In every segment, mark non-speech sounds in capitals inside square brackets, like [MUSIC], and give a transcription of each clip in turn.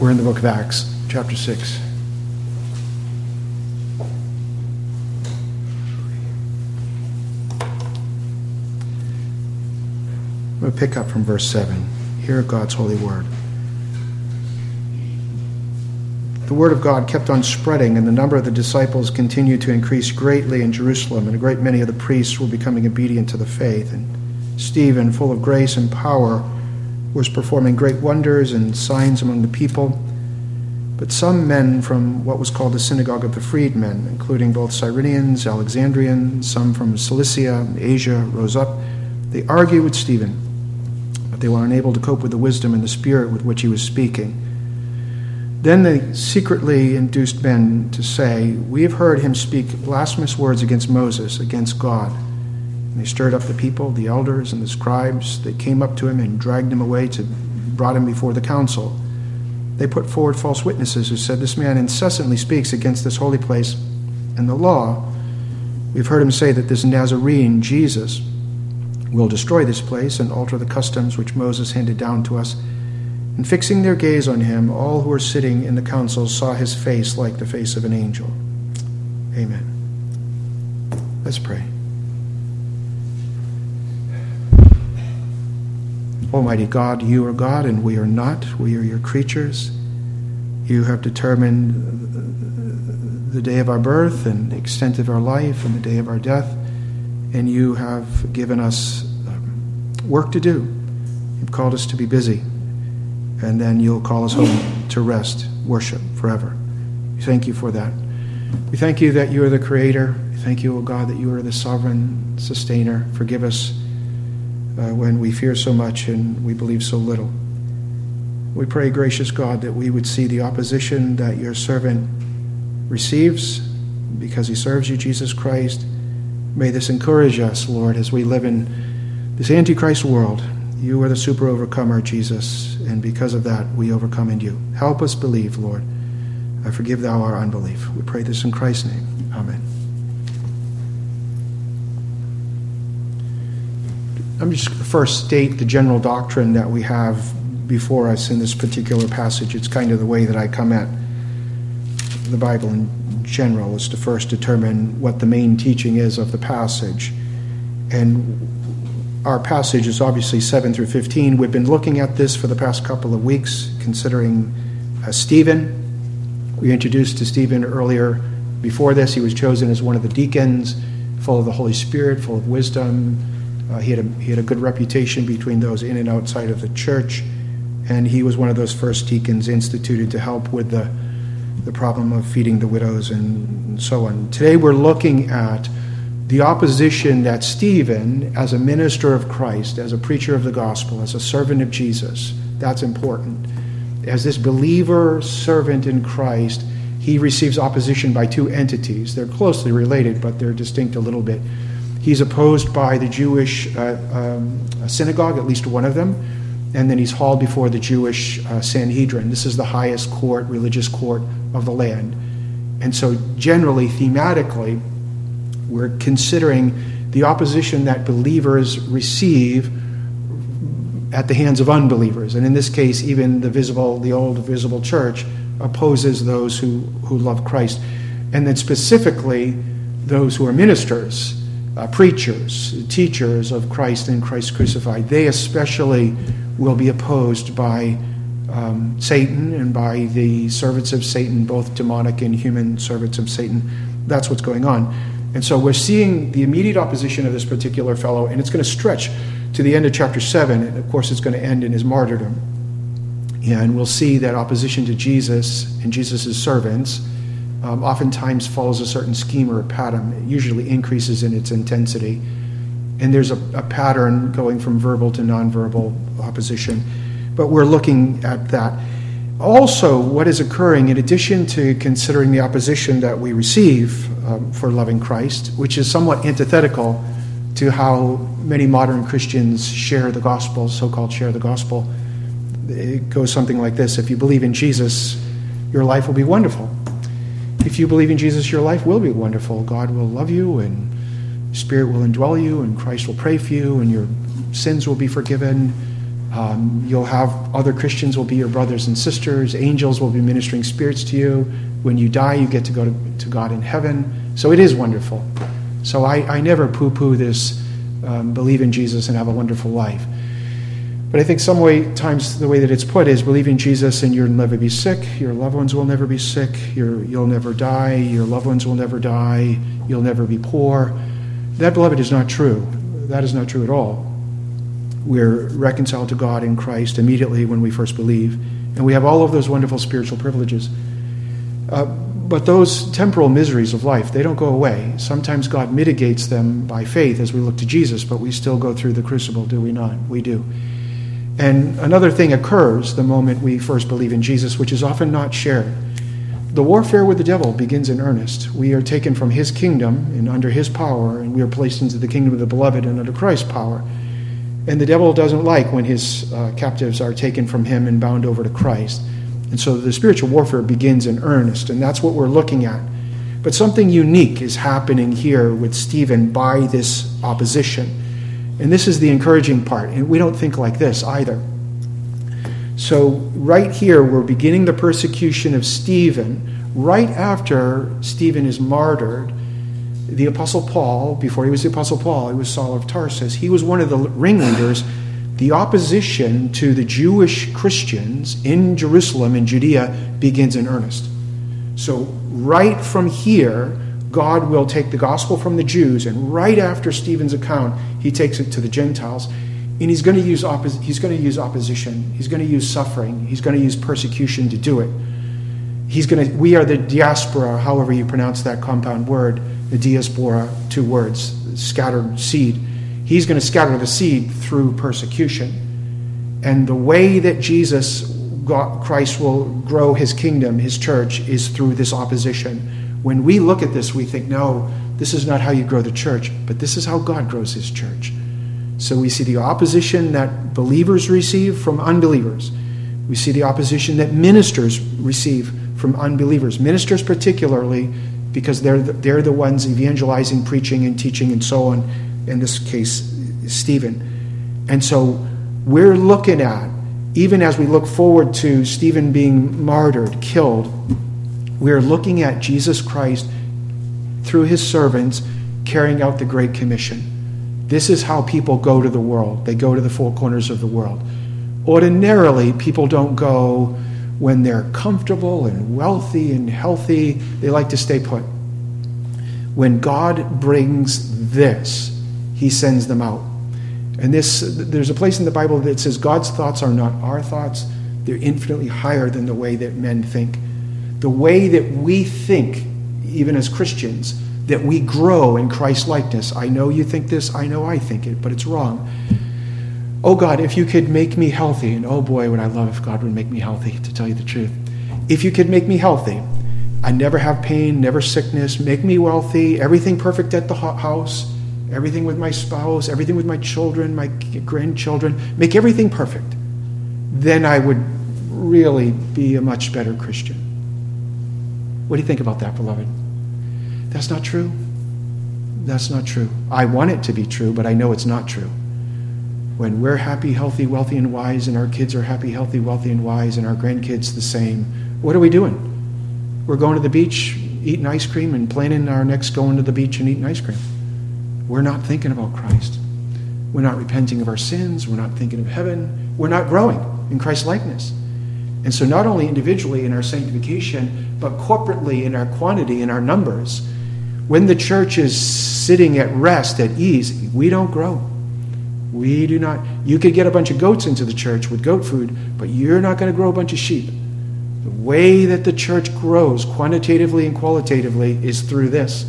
We're in the book of Acts, chapter 6. I'm going to pick up from verse 7. Hear God's holy word. The word of God kept on spreading, and the number of the disciples continued to increase greatly in Jerusalem, and a great many of the priests were becoming obedient to the faith. And Stephen, full of grace and power, was performing great wonders and signs among the people. But some men from what was called the synagogue of the freedmen, including both Cyrenians, Alexandrians, some from Cilicia, Asia, rose up. They argued with Stephen but they were unable to cope with the wisdom and the spirit with which he was speaking. Then they secretly induced men to say, We have heard him speak blasphemous words against Moses, against God. They stirred up the people, the elders, and the scribes. They came up to him and dragged him away to brought him before the council. They put forward false witnesses who said, This man incessantly speaks against this holy place and the law. We've heard him say that this Nazarene, Jesus, will destroy this place and alter the customs which Moses handed down to us. And fixing their gaze on him, all who were sitting in the council saw his face like the face of an angel. Amen. Let's pray. Almighty God, you are God and we are not. We are your creatures. You have determined the day of our birth and the extent of our life and the day of our death and you have given us um, work to do. You've called us to be busy, and then you'll call us home to rest, worship forever. We thank you for that. We thank you that you are the Creator. We thank you, O God, that you are the sovereign sustainer. Forgive us uh, when we fear so much and we believe so little. We pray, gracious God, that we would see the opposition that your servant receives because he serves you, Jesus Christ May this encourage us, Lord, as we live in this Antichrist world. You are the super overcomer, Jesus, and because of that, we overcome in you. Help us believe, Lord. I forgive thou our unbelief. We pray this in Christ's name. Amen. I'm just first state the general doctrine that we have before us in this particular passage. It's kind of the way that I come at the Bible in general is to first determine what the main teaching is of the passage. And our passage is obviously 7 through 15. We've been looking at this for the past couple of weeks, considering uh, Stephen. We introduced to Stephen earlier. Before this, he was chosen as one of the deacons, full of the Holy Spirit, full of wisdom. Uh, he, had a, he had a good reputation between those in and outside of the church. And he was one of those first deacons instituted to help with the the problem of feeding the widows and so on. Today we're looking at the opposition that Stephen, as a minister of Christ, as a preacher of the gospel, as a servant of Jesus, that's important. As this believer servant in Christ, he receives opposition by two entities. They're closely related, but they're distinct a little bit. He's opposed by the Jewish uh, um, synagogue, at least one of them, and then he's hauled before the Jewish uh, Sanhedrin. This is the highest court, religious court of the land. And so, generally, thematically, we're considering the opposition that believers receive at the hands of unbelievers. And in this case, even the visible, the old visible church opposes those who, who love Christ. And then specifically, those who are ministers, uh, preachers, teachers of Christ and Christ crucified. They especially will be opposed by um, Satan and by the servants of Satan, both demonic and human servants of Satan. That's what's going on. And so we're seeing the immediate opposition of this particular fellow, and it's going to stretch to the end of chapter 7. And of course, it's going to end in his martyrdom. And we'll see that opposition to Jesus and Jesus' servants um, oftentimes follows a certain scheme or a pattern. It usually increases in its intensity. And there's a, a pattern going from verbal to nonverbal opposition but we're looking at that. Also, what is occurring, in addition to considering the opposition that we receive um, for loving Christ, which is somewhat antithetical to how many modern Christians share the gospel, so called share the gospel, it goes something like this If you believe in Jesus, your life will be wonderful. If you believe in Jesus, your life will be wonderful. God will love you, and Spirit will indwell you, and Christ will pray for you, and your sins will be forgiven Um, you'll have other Christians will be your brothers and sisters. Angels will be ministering spirits to you. When you die, you get to go to, to God in heaven. So it is wonderful. So I, I never poo poo this um, believe in Jesus and have a wonderful life. But I think some way times the way that it's put is believe in Jesus and you'll never be sick, your loved ones will never be sick, you'll never die, your loved ones will never die, you'll never be poor. That, beloved, is not true. That is not true at all. We're reconciled to God in Christ immediately when we first believe, and we have all of those wonderful spiritual privileges. Uh, but those temporal miseries of life, they don't go away. Sometimes God mitigates them by faith as we look to Jesus, but we still go through the crucible, do we not? We do. And another thing occurs the moment we first believe in Jesus, which is often not shared. The warfare with the devil begins in earnest. We are taken from his kingdom and under his power, and we are placed into the kingdom of the beloved and under Christ's power. And the devil doesn't like when his uh, captives are taken from him and bound over to Christ. And so the spiritual warfare begins in earnest, and that's what we're looking at. But something unique is happening here with Stephen by this opposition. And this is the encouraging part. And we don't think like this either. So, right here, we're beginning the persecution of Stephen right after Stephen is martyred. The Apostle Paul, before he was the Apostle Paul, he was Saul of Tarsus. He was one of the ringleaders. The opposition to the Jewish Christians in Jerusalem and Judea begins in earnest. So, right from here, God will take the gospel from the Jews, and right after Stephen's account, he takes it to the Gentiles. And he's going to use, he's going to use opposition. He's going to use suffering. He's going to use persecution to do it. He's going to, we are the diaspora, however you pronounce that compound word, the diaspora, two words, scattered seed. He's going to scatter the seed through persecution. And the way that Jesus, God, Christ, will grow his kingdom, his church, is through this opposition when we look at this, we think, no, this is not how you grow the church, but this is how God grows his church. So we see the opposition that believers receive from unbelievers. We see the opposition that ministers receive from unbelievers. Ministers, particularly, because they're the, they're the ones evangelizing, preaching, and teaching, and so on. In this case, Stephen. And so we're looking at, even as we look forward to Stephen being martyred, killed, we are looking at Jesus Christ through his servants carrying out the Great Commission. This is how people go to the world. They go to the four corners of the world. Ordinarily, people don't go when they're comfortable and wealthy and healthy. They like to stay put. When God brings this, he sends them out. And this, there's a place in the Bible that says God's thoughts are not our thoughts, they're infinitely higher than the way that men think the way that we think, even as Christians, that we grow in Christ likeness. I know you think this, I know I think it, but it's wrong. Oh God, if you could make me healthy, and oh boy, would I love if God would make me healthy, to tell you the truth. If you could make me healthy, I never have pain, never sickness, make me wealthy, everything perfect at the house, everything with my spouse, everything with my children, my grandchildren, make everything perfect, then I would really be a much better Christian. What do you think about that, beloved? That's not true. That's not true. I want it to be true, but I know it's not true. When we're happy, healthy, wealthy, and wise, and our kids are happy, healthy, wealthy, and wise, and our grandkids the same, what are we doing? We're going to the beach, eating ice cream, and planning our next going to the beach and eating ice cream. We're not thinking about Christ. We're not repenting of our sins. We're not thinking of heaven. We're not growing in Christ's likeness. And so, not only individually in our sanctification, but corporately in our quantity, in our numbers, when the church is sitting at rest, at ease, we don't grow. We do not. You could get a bunch of goats into the church with goat food, but you're not going to grow a bunch of sheep. The way that the church grows quantitatively and qualitatively is through this,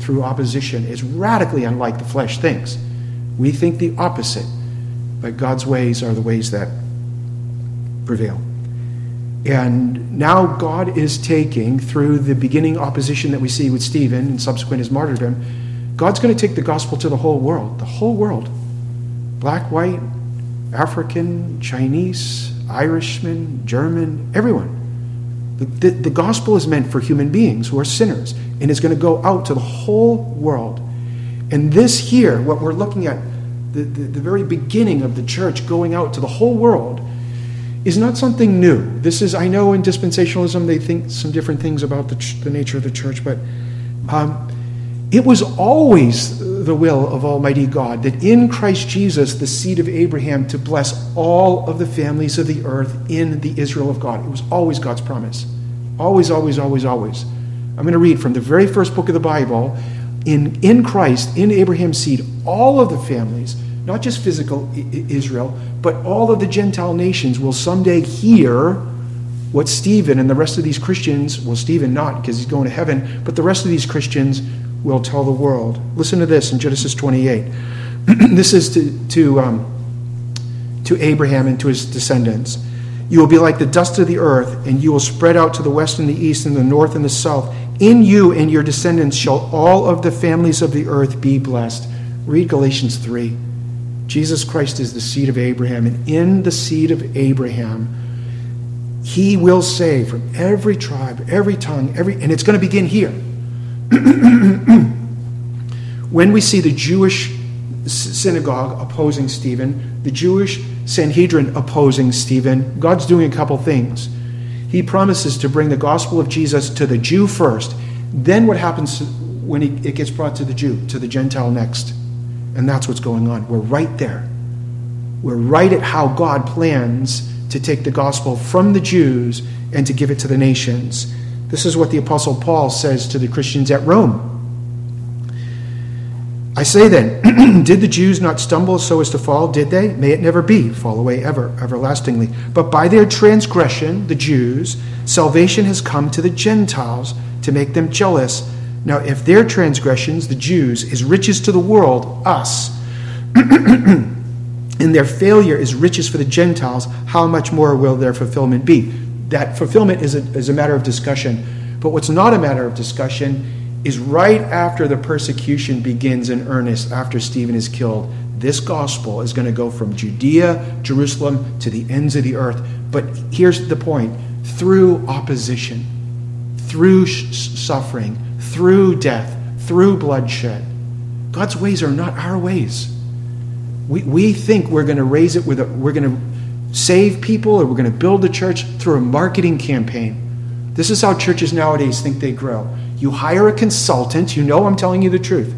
through opposition. It's radically unlike the flesh thinks. We think the opposite, but God's ways are the ways that prevail. And now God is taking, through the beginning opposition that we see with Stephen and subsequent his martyrdom, God's going to take the gospel to the whole world. The whole world. Black, white, African, Chinese, Irishman, German, everyone. The, the, the, gospel is meant for human beings who are sinners and is going to go out to the whole world. And this here, what we're looking at, the, the, the very beginning of the church going out to the whole world, is not something new. This is, I know in dispensationalism they think some different things about the, the nature of the church, but um, it was always the will of Almighty God that in Christ Jesus, the seed of Abraham, to bless all of the families of the earth in the Israel of God. It was always God's promise. Always, always, always, always. I'm going to read from the very first book of the Bible. In, in Christ, in Abraham's seed, all of the families, not just physical Israel, but all of the Gentile nations will someday hear what Stephen and the rest of these Christians, well, Stephen not because he's going to heaven, but the rest of these Christians will tell the world. Listen to this in Genesis 28. [CLEARS THROAT] this is to, to, um, to Abraham and to his descendants. You will be like the dust of the earth, and you will spread out to the west and the east and the north and the south. In you and your descendants shall all of the families of the earth be blessed. Read Galatians 3. Jesus Christ is the seed of Abraham, and in the seed of Abraham, he will save from every tribe, every tongue, every, and it's going to begin here. [CLEARS THROAT] when we see the Jewish synagogue opposing Stephen, the Jewish Sanhedrin opposing Stephen, God's doing a couple things. He promises to bring the gospel of Jesus to the Jew first. Then what happens when it gets brought to the Jew, to the Gentile next? And that's what's going on. We're right there. We're right at how God plans to take the gospel from the Jews and to give it to the nations. This is what the Apostle Paul says to the Christians at Rome. I say then, [CLEARS THROAT] did the Jews not stumble so as to fall? Did they? May it never be, fall away ever, everlastingly. But by their transgression, the Jews, salvation has come to the Gentiles to make them jealous. Now, if their transgressions, the Jews, is riches to the world, us, [CLEARS THROAT] and their failure is riches for the Gentiles, how much more will their fulfillment be? that fulfillment is a, is a matter of discussion. But what's not a matter of discussion is right after the persecution begins in earnest, after Stephen is killed, this gospel is going to go from Judea, Jerusalem, to the ends of the earth. But here's the point through opposition, through suffering, through death, through bloodshed. God's ways are not our ways. We, we think we're going to raise it with a, we're going to save people or we're going to build the church through a marketing campaign. This is how churches nowadays think they grow. You hire a consultant, you know I'm telling you the truth.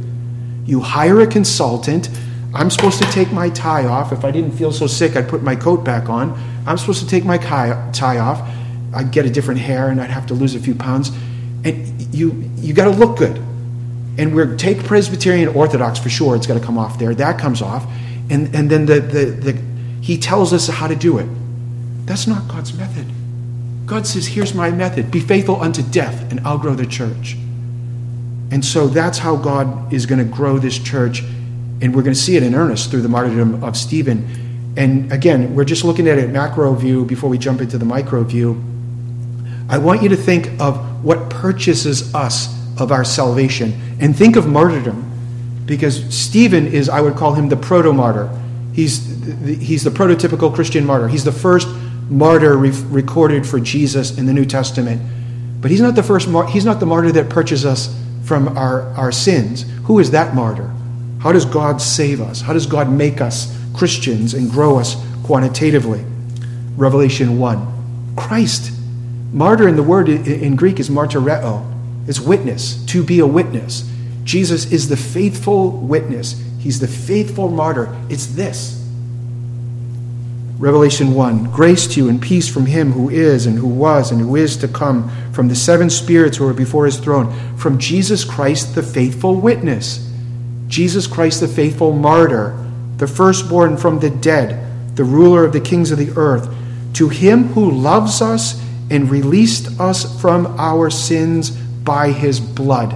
You hire a consultant. I'm supposed to take my tie off. If I didn't feel so sick, I'd put my coat back on. I'm supposed to take my tie off. I'd get a different hair and I'd have to lose a few pounds. And you you got to look good. And we're take Presbyterian Orthodox for sure. It's got to come off there. That comes off. And and then the the, the he tells us how to do it. That's not God's method. God says, Here's my method be faithful unto death, and I'll grow the church. And so that's how God is going to grow this church. And we're going to see it in earnest through the martyrdom of Stephen. And again, we're just looking at it macro view before we jump into the micro view. I want you to think of what purchases us of our salvation and think of martyrdom because Stephen is, I would call him the proto martyr. He's he's the prototypical Christian martyr. He's the first martyr re- recorded for Jesus in the New Testament. But he's not the first mar- he's not the martyr that purchases us from our, our sins. Who is that martyr? How does God save us? How does God make us Christians and grow us quantitatively? Revelation 1. Christ. Martyr in the word in Greek is martyreo. It's witness, to be a witness. Jesus is the faithful witness. He's the faithful martyr. It's this. Revelation 1 Grace to you and peace from him who is, and who was, and who is to come, from the seven spirits who are before his throne, from Jesus Christ, the faithful witness, Jesus Christ, the faithful martyr, the firstborn from the dead, the ruler of the kings of the earth, to him who loves us and released us from our sins by his blood.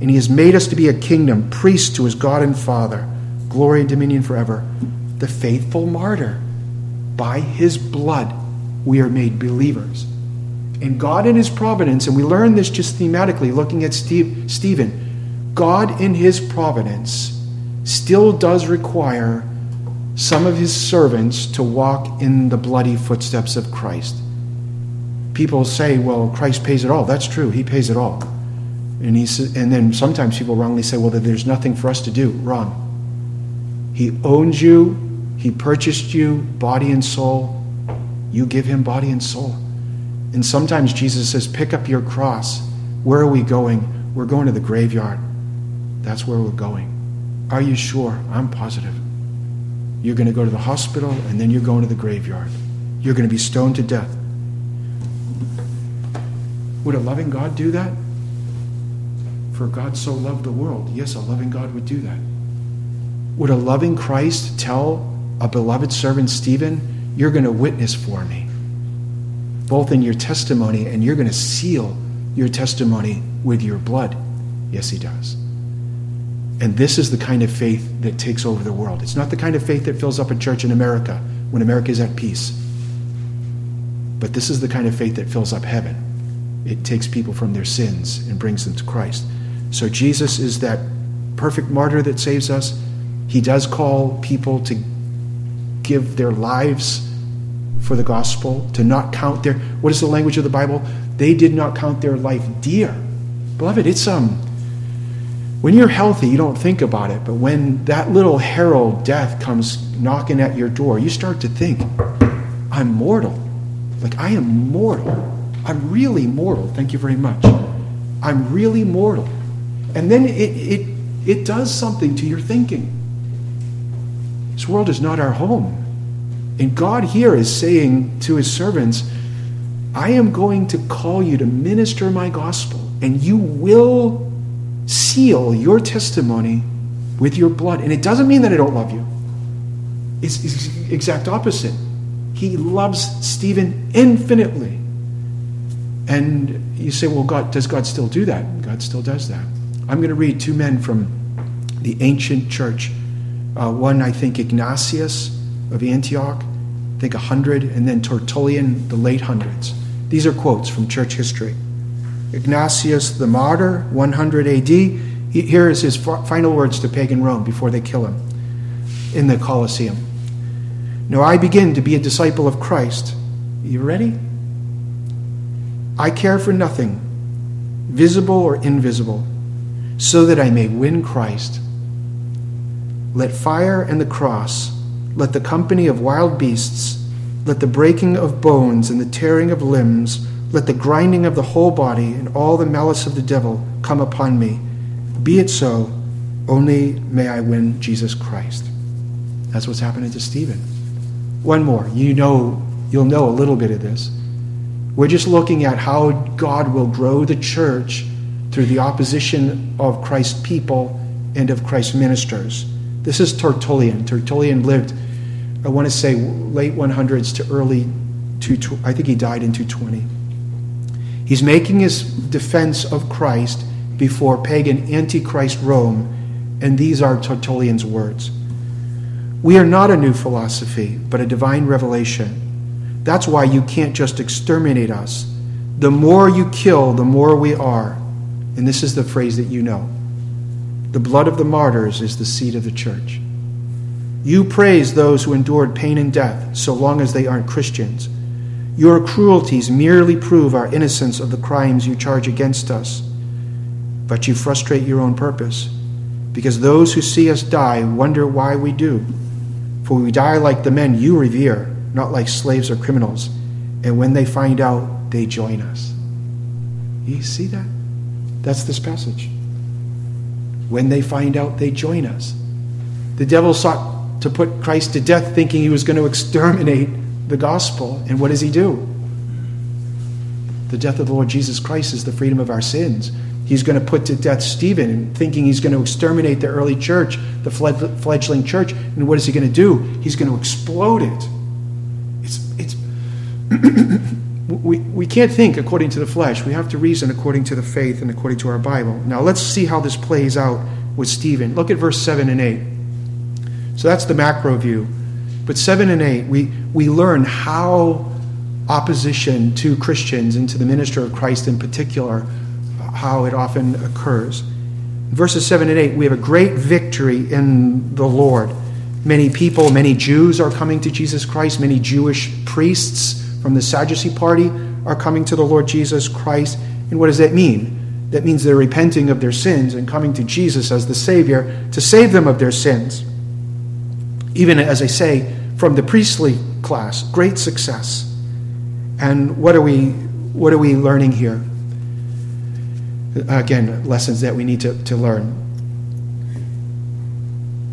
And he has made us to be a kingdom, priests to his God and Father. Glory and dominion forever. The faithful martyr by his blood, we are made believers. And God, in his providence, and we learn this just thematically looking at Steve, Stephen, God, in his providence, still does require some of his servants to walk in the bloody footsteps of Christ. People say, well, Christ pays it all. That's true, he pays it all. And, he, and then sometimes people wrongly say, well, there's nothing for us to do. Wrong. He owns you, He purchased you, body and soul. You give Him body and soul. And sometimes Jesus says, Pick up your cross. Where are we going? We're going to the graveyard. That's where we're going. Are you sure? I'm positive. You're going to go to the hospital and then you're going to the graveyard. You're going to be stoned to death. Would a loving God do that? For God so loved the world. Yes, a loving God would do that. Would a loving Christ tell a beloved servant, Stephen, you're going to witness for me, both in your testimony and you're going to seal your testimony with your blood? Yes, he does. And this is the kind of faith that takes over the world. It's not the kind of faith that fills up a church in America when America is at peace. But this is the kind of faith that fills up heaven. It takes people from their sins and brings them to Christ. So Jesus is that perfect martyr that saves us. He does call people to give their lives for the gospel, to not count their what is the language of the Bible? They did not count their life dear. Beloved, it's um when you're healthy, you don't think about it, but when that little herald death comes knocking at your door, you start to think, I'm mortal. Like, I am mortal. I'm really mortal. Thank you very much. I'm really mortal. And then it, it, it does something to your thinking. This world is not our home. And God here is saying to his servants, I am going to call you to minister my gospel, and you will seal your testimony with your blood. And it doesn't mean that I don't love you. It's, it's exact opposite. He loves Stephen infinitely. And you say, well, God, does God still do that? God still does that. I'm going to read two men from the ancient church. Uh, one, I think, Ignatius of Antioch, I think 100, and then Tertullian, the late hundreds. These are quotes from church history. Ignatius the martyr, 100 AD. Here is his final words to pagan Rome before they kill him in the Colosseum. Now I begin to be a disciple of Christ. You ready? I care for nothing, visible or invisible, so that I may win Christ. Let fire and the cross, let the company of wild beasts, let the breaking of bones and the tearing of limbs let the grinding of the whole body and all the malice of the devil come upon me. Be it so, only may I win Jesus Christ. That's what's happening to Stephen. One more. You know, you'll know a little bit of this. We're just looking at how God will grow the church through the opposition of Christ's people and of Christ's ministers. This is Tertullian. Tertullian lived, I want to say, late 100s to early 2, I think he died in 220. He's making his defense of Christ before pagan Antichrist Rome, and these are Tertullian's words. We are not a new philosophy, but a divine revelation. That's why you can't just exterminate us. The more you kill, the more we are. And this is the phrase that you know. The blood of the martyrs is the seed of the church. You praise those who endured pain and death, so long as they aren't Christians. Your cruelties merely prove our innocence of the crimes you charge against us. But you frustrate your own purpose, because those who see us die wonder why we do. For we die like the men you revere, not like slaves or criminals. And when they find out, they join us. You see that? That's this passage. When they find out, they join us. The devil sought to put Christ to death, thinking he was going to exterminate the gospel. And what does he do? The death of the Lord Jesus Christ is the freedom of our sins. He's going to put to death Stephen, thinking he's going to exterminate the early church, the fledgling church. And what is he going to do? He's going to explode it. [COUGHS] We, we can't think according to the flesh. We have to reason according to the faith and according to our Bible. Now, let's see how this plays out with Stephen. Look at verse 7 and 8. So that's the macro view. But 7 and 8, we, we learn how opposition to Christians and to the minister of Christ in particular, how it often occurs. Verses 7 and 8, we have a great victory in the Lord. Many people, many Jews are coming to Jesus Christ. Many Jewish priests from the Sadducee party are coming to the Lord Jesus Christ. And what does that mean? That means they're repenting of their sins and coming to Jesus as the Savior to save them of their sins. even as I say, from the priestly class, great success. And what are we, what are we learning here? Again, lessons that we need to, to learn.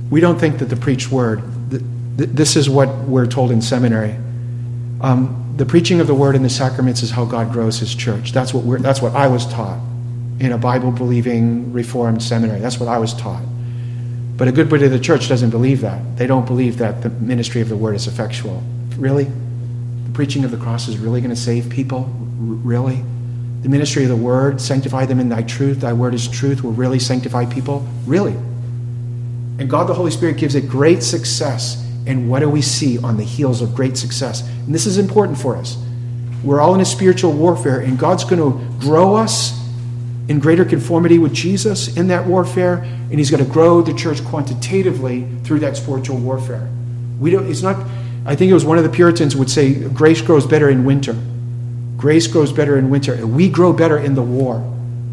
We don't think that the preached word, this is what we're told in seminary. Um, the preaching of the word and the sacraments is how God grows his church. That's what, we're, that's what I was taught in a Bible believing Reformed seminary. That's what I was taught. But a good bit of the church doesn't believe that. They don't believe that the ministry of the word is effectual. Really? The preaching of the cross is really going to save people? R- really? The ministry of the word, sanctify them in thy truth, thy word is truth, will really sanctify people? Really? And God the Holy Spirit gives it great success. And what do we see on the heels of great success? And this is important for us. We're all in a spiritual warfare, and God's going to grow us in greater conformity with Jesus in that warfare, and He's going to grow the church quantitatively through that spiritual warfare. We don't. It's not. I think it was one of the Puritans would say, "Grace grows better in winter." Grace grows better in winter, and we grow better in the war.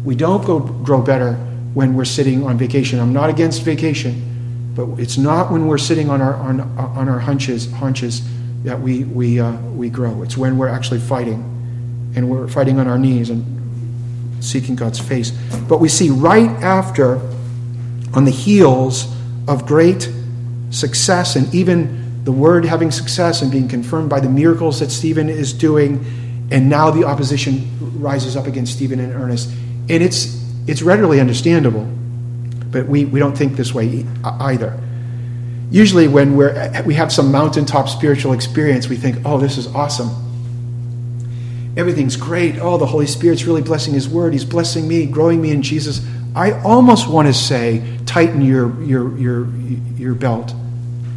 We don't go, grow better when we're sitting on vacation. I'm not against vacation, but it's not when we're sitting on our on, on our hunches hunches that we we uh, we grow. It's when we're actually fighting, and we're fighting on our knees and seeking God's face. But we see right after, on the heels of great success and even the word having success and being confirmed by the miracles that Stephen is doing, and now the opposition rises up against Stephen in earnest. And it's, it's readily understandable, but we, we don't think this way either. Usually, when we're, eh, we have some mountaintop spiritual experience, we think, oh, this is awesome everything's great. Oh, the Holy Spirit's really blessing His Word. He's blessing me, growing me in Jesus. I almost want to say, tighten your, your, your, your belt.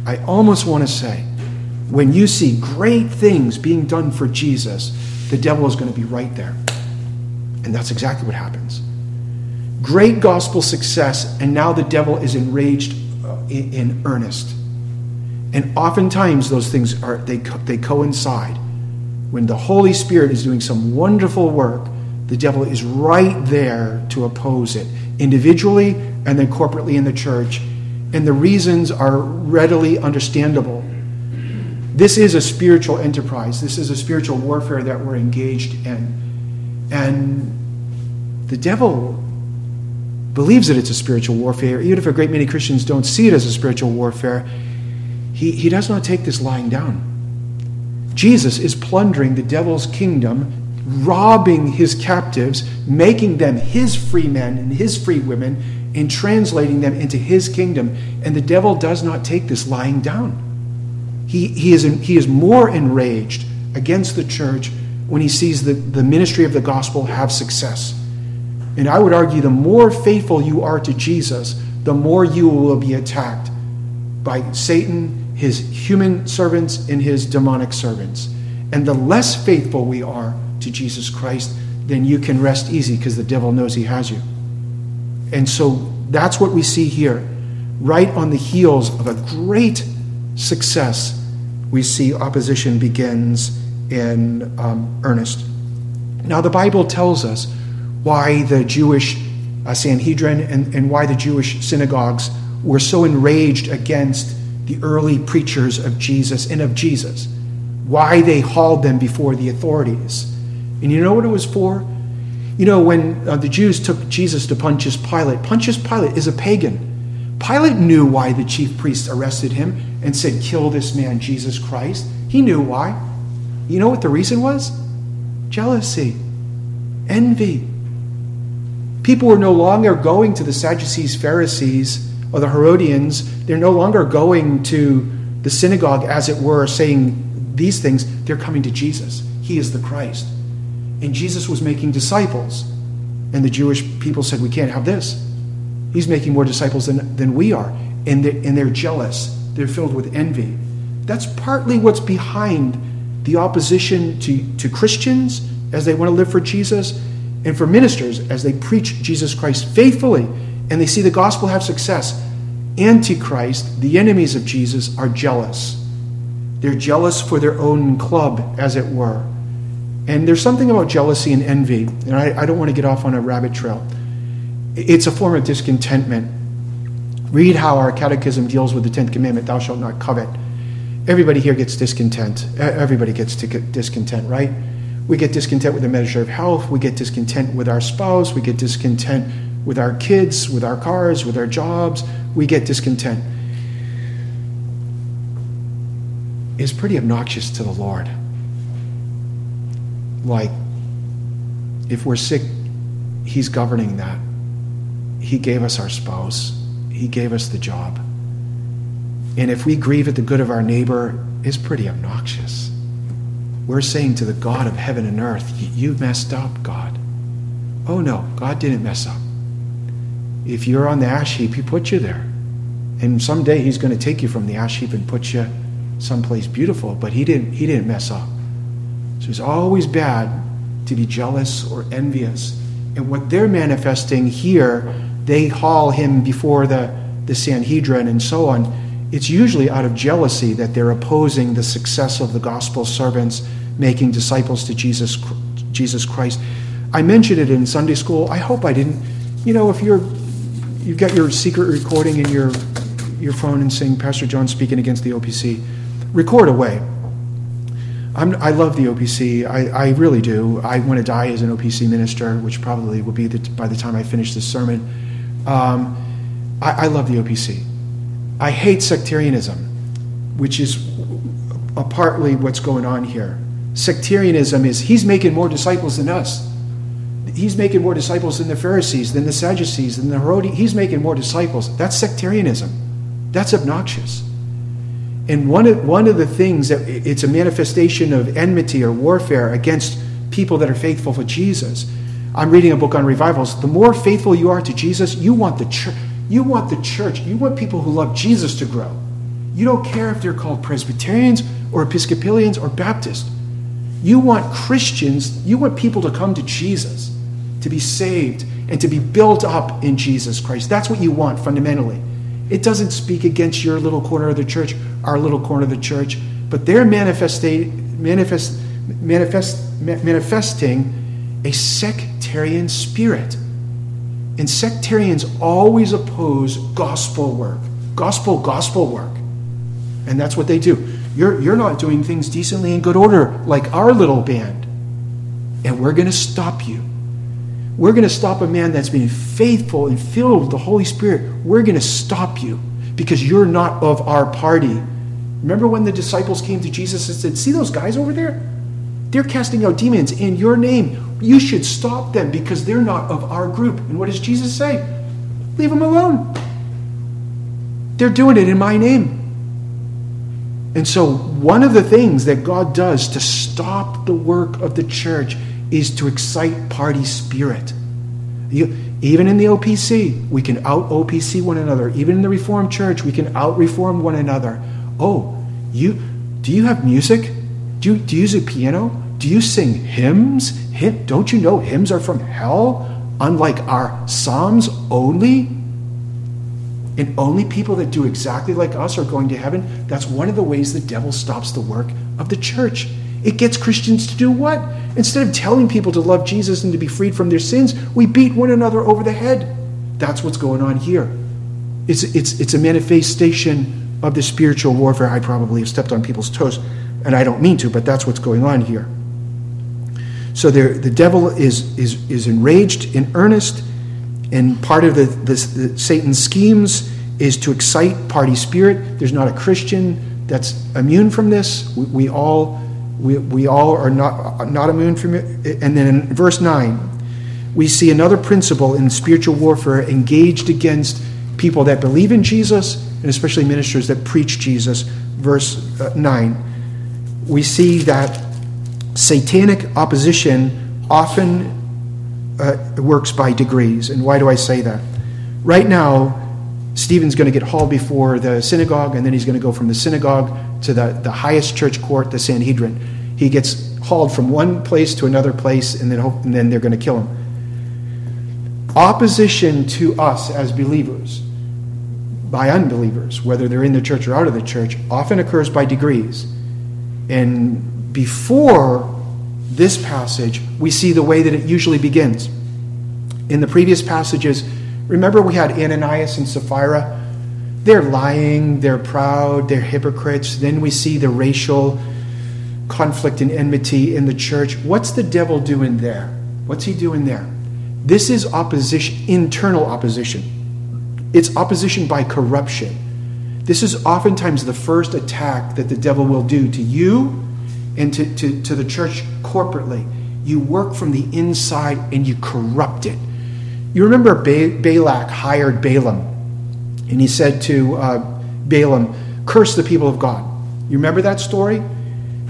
I almost want to say, when you see great things being done for Jesus, the devil is going to be right there. And that's exactly what happens. Great gospel success, and now the devil is enraged uh, in, in earnest. And oftentimes those things are they, they coincide when the Holy Spirit is doing some wonderful work, the devil is right there to oppose it, individually and then corporately in the church. And the reasons are readily understandable. This is a spiritual enterprise, this is a spiritual warfare that we're engaged in. And the devil believes that it's a spiritual warfare, even if a great many Christians don't see it as a spiritual warfare. He, he does not take this lying down. Jesus is plundering the devil's kingdom, robbing his captives, making them his free men and his free women, and translating them into his kingdom. And the devil does not take this lying down. He, he, is, he is more enraged against the church when he sees the, the ministry of the gospel have success. And I would argue the more faithful you are to Jesus, the more you will be attacked by Satan his human servants and his demonic servants. And the less faithful we are to Jesus Christ, then you can rest easy because the devil knows he has you. And so that's what we see here. Right on the heels of a great success, we see opposition begins in um, earnest. Now, the Bible tells us why the Jewish uh, Sanhedrin and, and why the Jewish synagogues were so enraged against the early preachers of Jesus and of Jesus, why they hauled them before the authorities. And you know what it was for? You know, when uh, the Jews took Jesus to Pontius Pilate, Pontius Pilate is a pagan. Pilate knew why the chief priests arrested him and said, Kill this man, Jesus Christ. He knew why. You know what the reason was? Jealousy, envy. People were no longer going to the Sadducees, Pharisees, or the Herodians, they're no longer going to the synagogue, as it were, saying these things. They're coming to Jesus. He is the Christ. And Jesus was making disciples. And the Jewish people said, We can't have this. He's making more disciples than, than we are. And they're, and they're jealous, they're filled with envy. That's partly what's behind the opposition to, to Christians as they want to live for Jesus and for ministers as they preach Jesus Christ faithfully and they see the gospel have success, Antichrist, the enemies of Jesus, are jealous. They're jealous for their own club, as it were. And there's something about jealousy and envy, and I, I don't want to get off on a rabbit trail. It's a form of discontentment. Read how our catechism deals with the 10th commandment thou shalt not covet. Everybody here gets discontent. Everybody gets discontent, right? We get discontent with the measure of health. We get discontent with our spouse. We get discontent with our kids, with our cars, with our jobs. We get discontent. It's pretty obnoxious to the Lord. Like, if we're sick, He's governing that. He gave us our spouse, He gave us the job. And if we grieve at the good of our neighbor, it's pretty obnoxious. We're saying to the God of heaven and earth, You messed up, God. Oh no, God didn't mess up. If you're on the ash heap, He put you there. And someday He's going to take you from the ash heap and put you someplace beautiful, but He didn't, he didn't mess up. So it's always bad to be jealous or envious. And what they're manifesting here, they haul him before the, the Sanhedrin and so on it's usually out of jealousy that they're opposing the success of the gospel servants making disciples to Jesus, Jesus Christ. I mentioned it in Sunday school. I hope I didn't. You know, if you're you've got your secret recording in your your phone and saying Pastor John speaking against the OPC, record away. I'm, i love the OPC. I, I, really do. I want to die as an OPC minister, which probably will be the, by the time I finish this sermon. Um, I, I love the OPC. I hate sectarianism, which is partly what's going on here. Sectarianism is he's making more disciples than us. He's making more disciples than the Pharisees, than the Sadducees, than the Herodians. He's making more disciples. That's sectarianism. That's obnoxious. And one of, one of the things that it's a manifestation of enmity or warfare against people that are faithful for Jesus. I'm reading a book on revivals. The more faithful you are to Jesus, you want the church you want the church, you want people who love Jesus to grow. You don't care if they're called Presbyterians or Episcopalians or Baptists. You want Christians, you want people to come to Jesus, to be saved, and to be built up in Jesus Christ. That's what you want fundamentally. It doesn't speak against your little corner of the church, our little corner of the church, but they're manifesting, manifest, manifest, manifesting a sectarian spirit. And sectarians always oppose gospel work, gospel, gospel work. And that's what they do. You're, you're not doing things decently in good order like our little band. And we're going to stop you. We're going to stop a man that's been faithful and filled with the Holy Spirit. We're going to stop you because you're not of our party. Remember when the disciples came to Jesus and said, See those guys over there? They're casting out demons in your name. You should stop them because they're not of our group. And what does Jesus say? Leave them alone. They're doing it in my name. And so, one of the things that God does to stop the work of the church is to excite party spirit. You, even in the OPC, we can out OPC one another. Even in the Reformed Church, we can out reform one another. Oh, you do you have music? Do you, do you use a piano? Do you sing hymns? Don't you know hymns are from hell? Unlike our psalms only? And only people that do exactly like us are going to heaven? That's one of the ways the devil stops the work of the church. It gets Christians to do what? Instead of telling people to love Jesus and to be freed from their sins, we beat one another over the head. That's what's going on here. It's, it's, it's a manifestation of the spiritual warfare. I probably have stepped on people's toes, and I don't mean to, but that's what's going on here. So the devil is, is, is enraged in earnest, and part of the, the, the Satan's schemes is to excite party spirit. There's not a Christian that's immune from this. We, we all we, we all are not, not immune from it. And then in verse 9, we see another principle in spiritual warfare engaged against people that believe in Jesus, and especially ministers that preach Jesus. Verse uh, 9, we see that satanic opposition often uh, works by degrees. And why do I say that? Right now, Stephen's going to get hauled before the synagogue, and then he's going to go from the synagogue to the, the highest church court, the Sanhedrin. He gets hauled from one place to another place, and then, and then they're going to kill him. Opposition to us as believers by unbelievers, whether they're in the church or out of the church, often occurs by degrees. And before this passage, we see the way that it usually begins. In the previous passages, remember we had Ananias and Sapphira they're lying, they're proud, they're hypocrites. Then we see the racial conflict and enmity in the church. What's the devil doing there? What's he doing there? This is opposition, internal opposition. It's opposition by corruption. This is oftentimes the first attack that the devil will do to you and to, to, to the church corporately. You work from the inside and you corrupt it. You remember ba- Balak hired Balaam, and he said to uh, Balaam, Curse the people of God. You remember that story?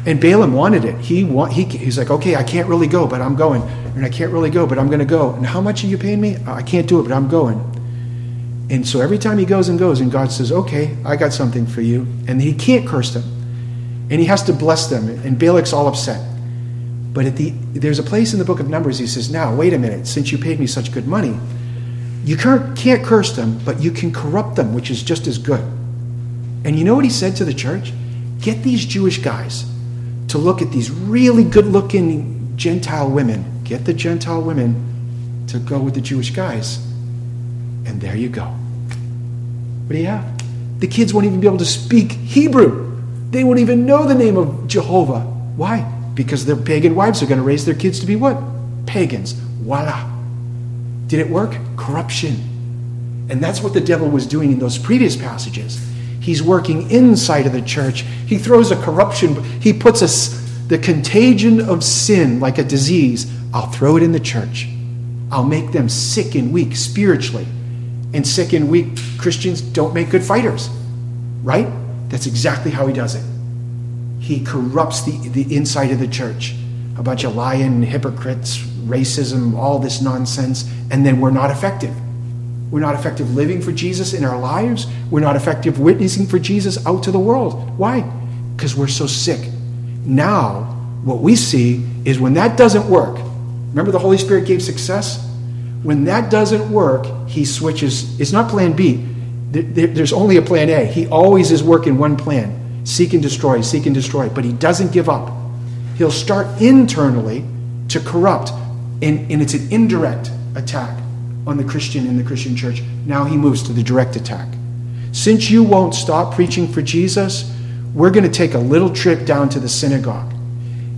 And Balaam wanted it. He, want, he He's like, Okay, I can't really go, but I'm going. And I can't really go, but I'm going to go. And how much are you paying me? I can't do it, but I'm going. And so every time he goes and goes, and God says, Okay, I got something for you. And he can't curse them. And he has to bless them. And Balak's all upset. But at the, there's a place in the book of Numbers, he says, Now, wait a minute, since you paid me such good money, you can't, can't curse them, but you can corrupt them, which is just as good. And you know what he said to the church? Get these Jewish guys to look at these really good looking Gentile women. Get the Gentile women to go with the Jewish guys and there you go. What do you have? The kids won't even be able to speak Hebrew. They won't even know the name of Jehovah. Why? Because their pagan wives are going to raise their kids to be what? Pagans. Voila. Did it work? Corruption. And that's what the devil was doing in those previous passages. He's working inside of the church. He throws a corruption, he puts us the contagion of sin like a disease. I'll throw it in the church. I'll make them sick and weak spiritually and sick and weak Christians don't make good fighters, right? That's exactly how he does it. He corrupts the, the inside of the church. A bunch of lying hypocrites, racism, all this nonsense, and then we're not effective. We're not effective living for Jesus in our lives. We're not effective witnessing for Jesus out to the world. Why? Because we're so sick. Now, what we see is when that doesn't work, remember the Holy Spirit gave success? When that doesn't work, he switches. It's not plan B. There's only a plan A. He always is working one plan seek and destroy, seek and destroy. But he doesn't give up. He'll start internally to corrupt, and, and it's an indirect attack on the Christian in the Christian church. Now he moves to the direct attack. Since you won't stop preaching for Jesus, we're going to take a little trip down to the synagogue.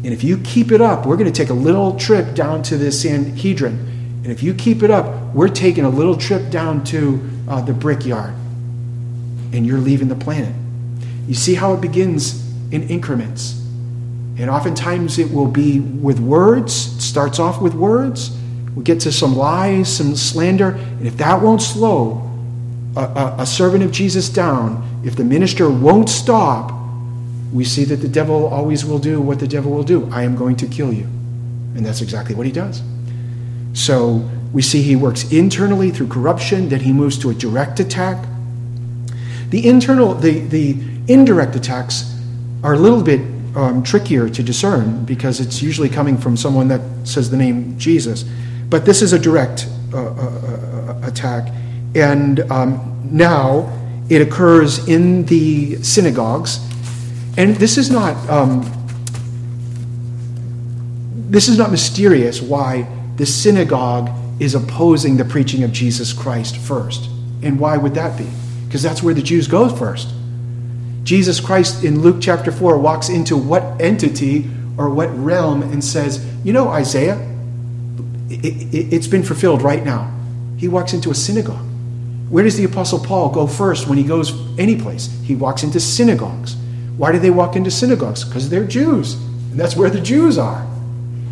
And if you keep it up, we're going to take a little trip down to the Sanhedrin. And if you keep it up, we're taking a little trip down to uh, the brickyard. And you're leaving the planet. You see how it begins in increments. And oftentimes it will be with words. It starts off with words. We'll get to some lies, some slander. And if that won't slow a, a, a servant of Jesus down, if the minister won't stop, we see that the devil always will do what the devil will do I am going to kill you. And that's exactly what he does. So we see he works internally through corruption, then he moves to a direct attack. The internal, the, the indirect attacks are a little bit um, trickier to discern because it's usually coming from someone that says the name Jesus. But this is a direct uh, uh, uh, attack. And um, now it occurs in the synagogues. And this is not. Um, this is not mysterious why the synagogue is opposing the preaching of Jesus Christ first. And why would that be? Because that's where the Jews go first. Jesus Christ in Luke chapter 4 walks into what entity or what realm and says, You know, Isaiah, it, has it, been fulfilled right now. He walks into a synagogue. Where does the Apostle Paul go first when he goes any place? He walks into synagogues. Why do they walk into synagogues? Because they're Jews. And that's where the Jews are.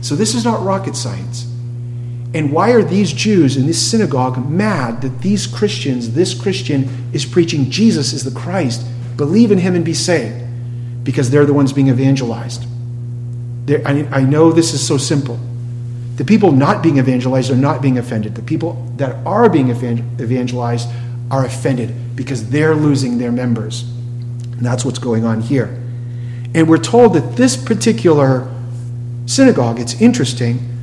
So this is not rocket science. And why are these Jews in this synagogue mad that these Christians, this Christian, is preaching Jesus is the Christ? Believe in him and be saved. Because they're the ones being evangelized. I, I know this is so simple. The people not being evangelized are not being offended. The people that are being evangelized are offended because they're losing their members. And that's what's going on here. And we're told that this particular synagogue, it's interesting,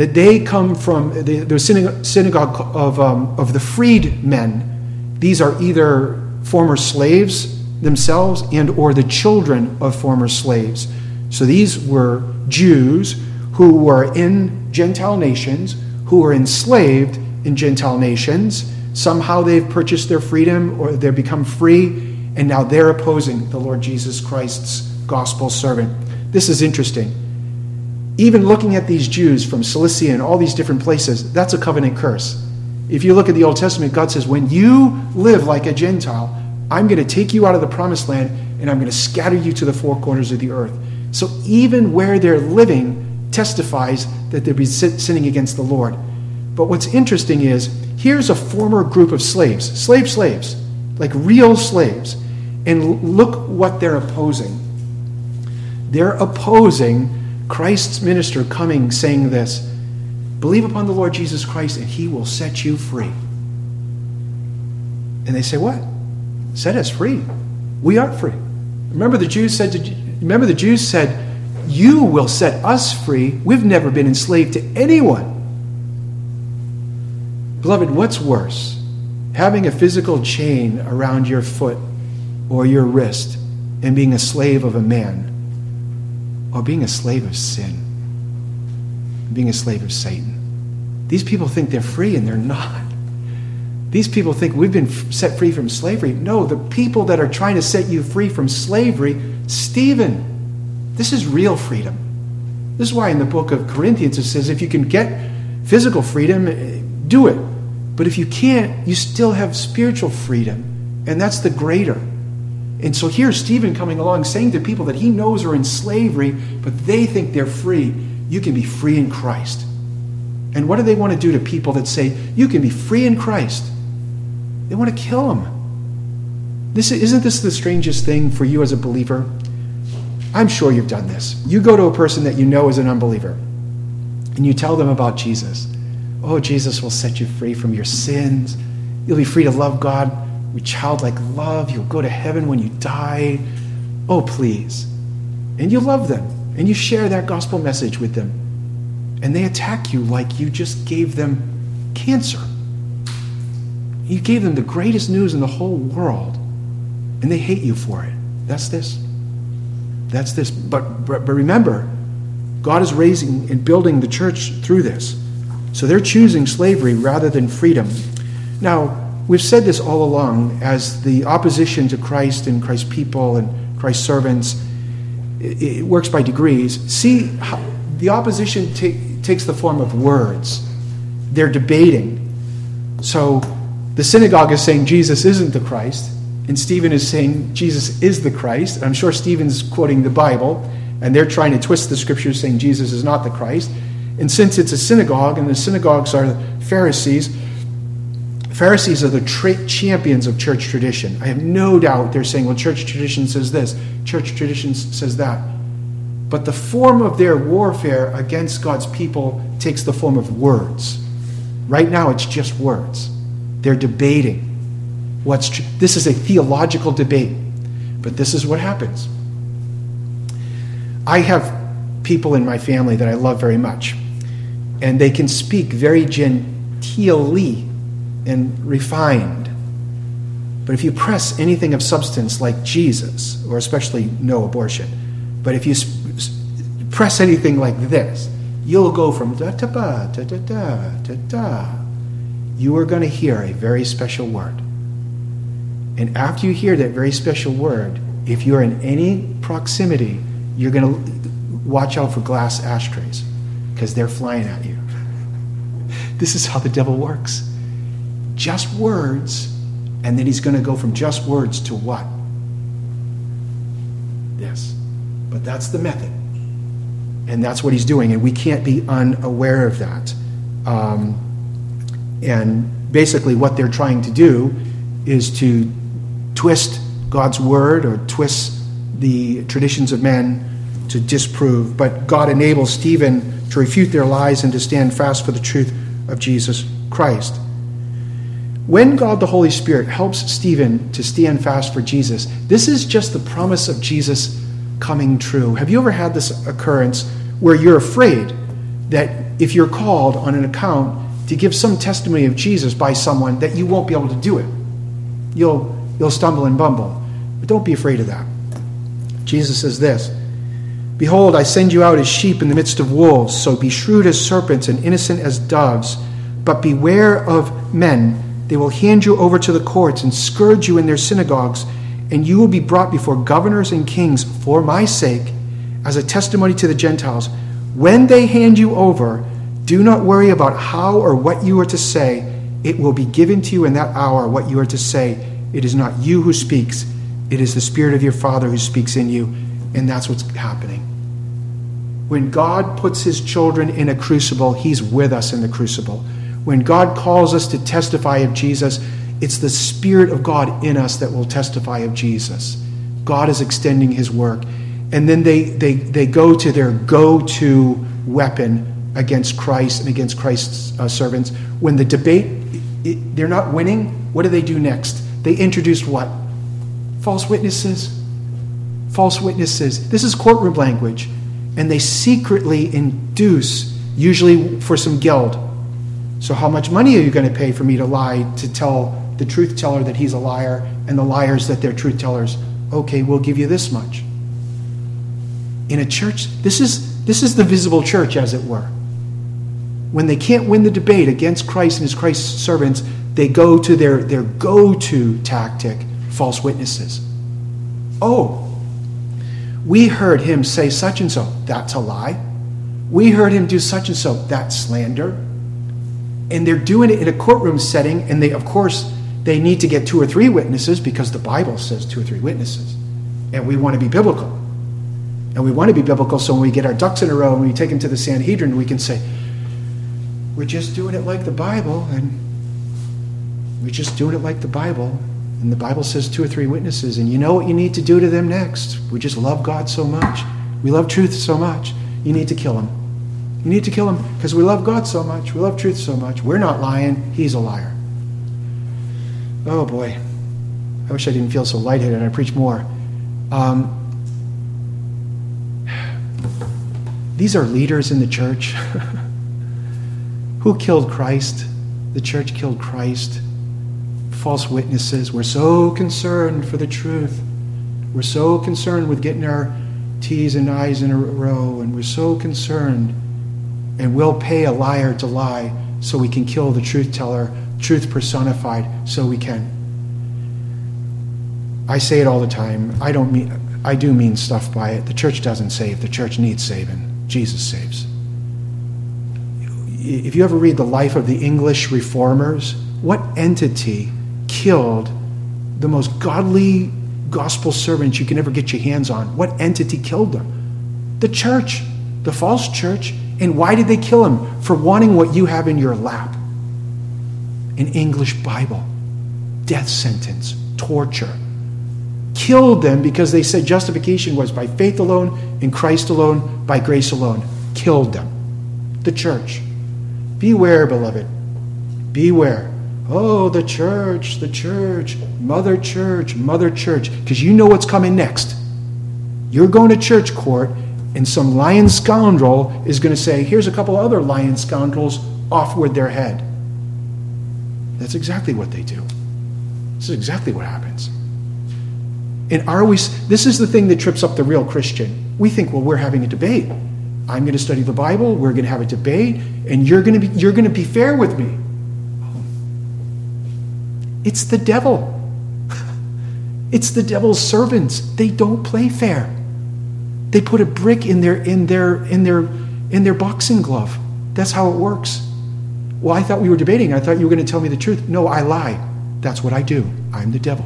that they come from the, the synagogue of, um, of the freedmen. These are either former slaves themselves and or the children of former slaves. So these were Jews who were in Gentile nations, who were enslaved in Gentile nations, somehow they've purchased their freedom or they've become free, and now they're opposing the Lord Jesus Christ's gospel servant. This is interesting. Even looking at these Jews from Cilicia and all these different places, that's a covenant curse. If you look at the Old Testament, God says, When you live like a Gentile, I'm going to take you out of the promised land and I'm going to scatter you to the four corners of the earth. So even where they're living testifies that they're sinning against the Lord. But what's interesting is here's a former group of slaves, slave slaves, like real slaves, and look what they're opposing. They're opposing Christ's minister coming saying this Believe upon the Lord Jesus Christ, and he will set you free. And they say, What? Set us free. We aren't free. Remember the Jews said to, remember the Jews said, You will set us free. We've never been enslaved to anyone. Beloved, what's worse? Having a physical chain around your foot or your wrist and being a slave of a man, or being a slave of sin? being a slave of Satan. These people think they're free and they're not. These people think we've been set free from slavery. No, the people that are trying to set you free from slavery, Stephen, this is real freedom. This is why in the book of Corinthians it says if you can get physical freedom, eh, do it. But if you can't, you still have spiritual freedom, and that's the greater. And so here's Stephen coming along saying to people that he knows are in slavery, but they think they're free you can be free in Christ. And what do they want to do to people that say, you can be free in Christ? They want to kill them. This, isn't this the strangest thing for you as a believer? I'm sure you've done this. You go to a person that you know is an unbeliever, and you tell them about Jesus. Oh, Jesus will set you free from your sins. You'll be free to love God with childlike love. You'll go to heaven when you die. Oh, please. And you love them and you share that gospel message with them, and they attack you like you just gave them cancer. You gave them the greatest news in the whole world, and they hate you for it. That's this. That's this. But, but, remember, God is raising and building the church through this. So they're choosing slavery rather than freedom. Now, we've said this all along as the opposition to Christ and Christ's people and Christ's servants it works by degrees. See, the opposition t- takes the form of words. They're debating. So the synagogue is saying Jesus isn't the Christ, and Stephen is saying Jesus is the Christ. I'm sure Stephen's quoting the Bible, and they're trying to twist the scriptures saying Jesus is not the Christ. And since it's a synagogue, and the synagogues are Pharisees, Pharisees are the tra- champions of church tradition. I have no doubt they're saying, well, church tradition says this, church tradition says that. But the form of their warfare against God's people takes the form of words. Right now, it's just words. They're debating what's true. This is a theological debate, but this is what happens. I have people in my family that I love very much, and they can speak very genteelly and refined. But if you press anything of substance like Jesus, or especially no abortion, but if you press anything like this, you'll go from da da ba da da da da da. You are going to hear a very special word. And after you hear that very special word, if you're in any proximity, you're going to watch out for glass ashtrays because they're flying at you. [LAUGHS] This is how the devil works just words, and then he's going to go from just words to what? This. But that's the method. And that's what he's doing, and we can't be unaware of that. Um, and basically, what they're trying to do is to twist God's word or twist the traditions of men to disprove. But God enables Stephen to refute their lies and to stand fast for the truth of Jesus Christ. When God the Holy Spirit helps Stephen to stand fast for Jesus, this is just the promise of Jesus coming true. Have you ever had this occurrence where you're afraid that if you're called on an account to give some testimony of Jesus by someone that you won't be able to do it? You'll you'll stumble and bumble. But don't be afraid of that. Jesus says this, Behold, I send you out as sheep in the midst of wolves, so be shrewd as serpents and innocent as doves, but beware of men They will hand you over to the courts and scourge you in their synagogues, and you will be brought before governors and kings for my sake as a testimony to the Gentiles. When they hand you over, do not worry about how or what you are to say. It will be given to you in that hour what you are to say. It is not you who speaks, it is the Spirit of your Father who speaks in you. And that's what's happening. When God puts his children in a crucible, he's with us in the crucible. When God calls us to testify of Jesus, it's the Spirit of God in us that will testify of Jesus. God is extending his work. And then they, they, they go to their go to weapon against Christ and against Christ's uh, servants. When the debate, it, they're not winning, what do they do next? They introduce what? False witnesses. False witnesses. This is courtroom language. And they secretly induce, usually for some geld. So, how much money are you going to pay for me to lie, to tell the truth teller that he's a liar, and the liars that they're truth tellers? Okay, we'll give you this much. In a church, this is, this is the visible church, as it were. When they can't win the debate against Christ and his Christ's servants, they go to their, their go to tactic false witnesses. Oh, we heard him say such and so. That's a lie. We heard him do such and so. That's slander. And they're doing it in a courtroom setting, and they, of course, they need to get two or three witnesses because the Bible says two or three witnesses. And we want to be biblical. And we want to be biblical so when we get our ducks in a row and we take them to the Sanhedrin, we can say, we're just doing it like the Bible, and we're just doing it like the Bible. And the Bible says two or three witnesses, and you know what you need to do to them next. We just love God so much. We love truth so much. You need to kill them. You need to kill him because we love God so much. We love truth so much. We're not lying. He's a liar. Oh boy. I wish I didn't feel so lightheaded. And I preach more. Um, these are leaders in the church. [LAUGHS] Who killed Christ? The church killed Christ. False witnesses. We're so concerned for the truth. We're so concerned with getting our T's and I's in a row, and we're so concerned. And we'll pay a liar to lie so we can kill the truth teller, truth personified, so we can. I say it all the time. I don't mean I do mean stuff by it. The church doesn't save. The church needs saving. Jesus saves if you ever read the life of the English reformers, what entity killed the most godly gospel servants you can ever get your hands on? What entity killed them? The church, the false church. And why did they kill him? For wanting what you have in your lap an English Bible, death sentence, torture. Killed them because they said justification was by faith alone, in Christ alone, by grace alone. Killed them. The church. Beware, beloved. Beware. Oh, the church, the church, mother church, mother church, because you know what's coming next. You're going to church court, and some lion scoundrel is going to say, Here's a couple other lion scoundrels off with their head. That's exactly what they do. This is exactly what happens. And are we, this is the thing that trips up the real Christian. We think, well, we're having a debate. I'm going to study the Bible, we're going to have a debate, and you're going to be, you're going to be fair with me. It's the devil. [LAUGHS] It's the devil's servants. They don't play fair. They put a brick in their in their in their in their boxing glove. That's how it works. Well, I thought we were debating. I thought you were going to tell me the truth. No, I lie. That's what I do. I'm the devil.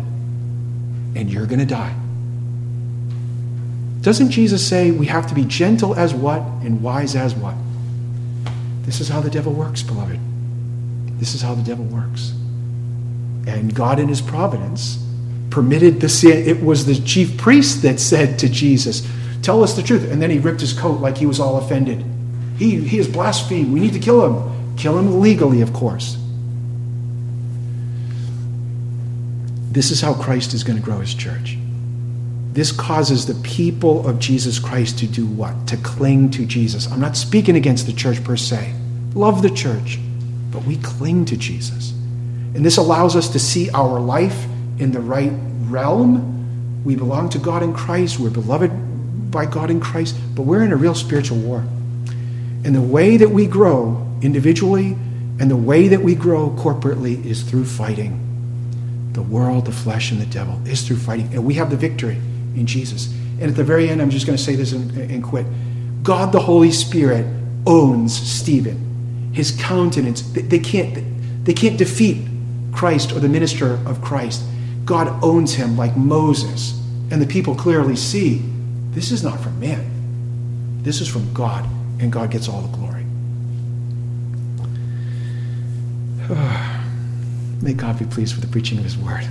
And you're going to die. Doesn't Jesus say we have to be gentle as what and wise as what? This is how the devil works, beloved. This is how the devil works. And God, in his providence, permitted the sin. It was the chief priest that said to Jesus, Tell us the truth. And then he ripped his coat like he was all offended. He, he is blasphemed. We need to kill him. Kill him legally, of course. This is how Christ is going to grow his church. This causes the people of Jesus Christ to do what? To cling to Jesus. I'm not speaking against the church per se. Love the church, but we cling to Jesus. And this allows us to see our life in the right realm. We belong to God in Christ. We're beloved by God in Christ, but we're in a real spiritual war. And the way that we grow individually And the way that we grow corporately is through fighting. The world, the flesh, and the devil is through fighting. And we have the victory in Jesus. And at the very end, I'm just going to say this and, and quit. God the Holy Spirit owns Stephen. His countenance, they, they, can't, they can't defeat Christ or the minister of Christ. God owns him like Moses. And the people clearly see this is not from man, this is from God, and God gets all the glory. [SIGHS] May God be pleased with the preaching of his word.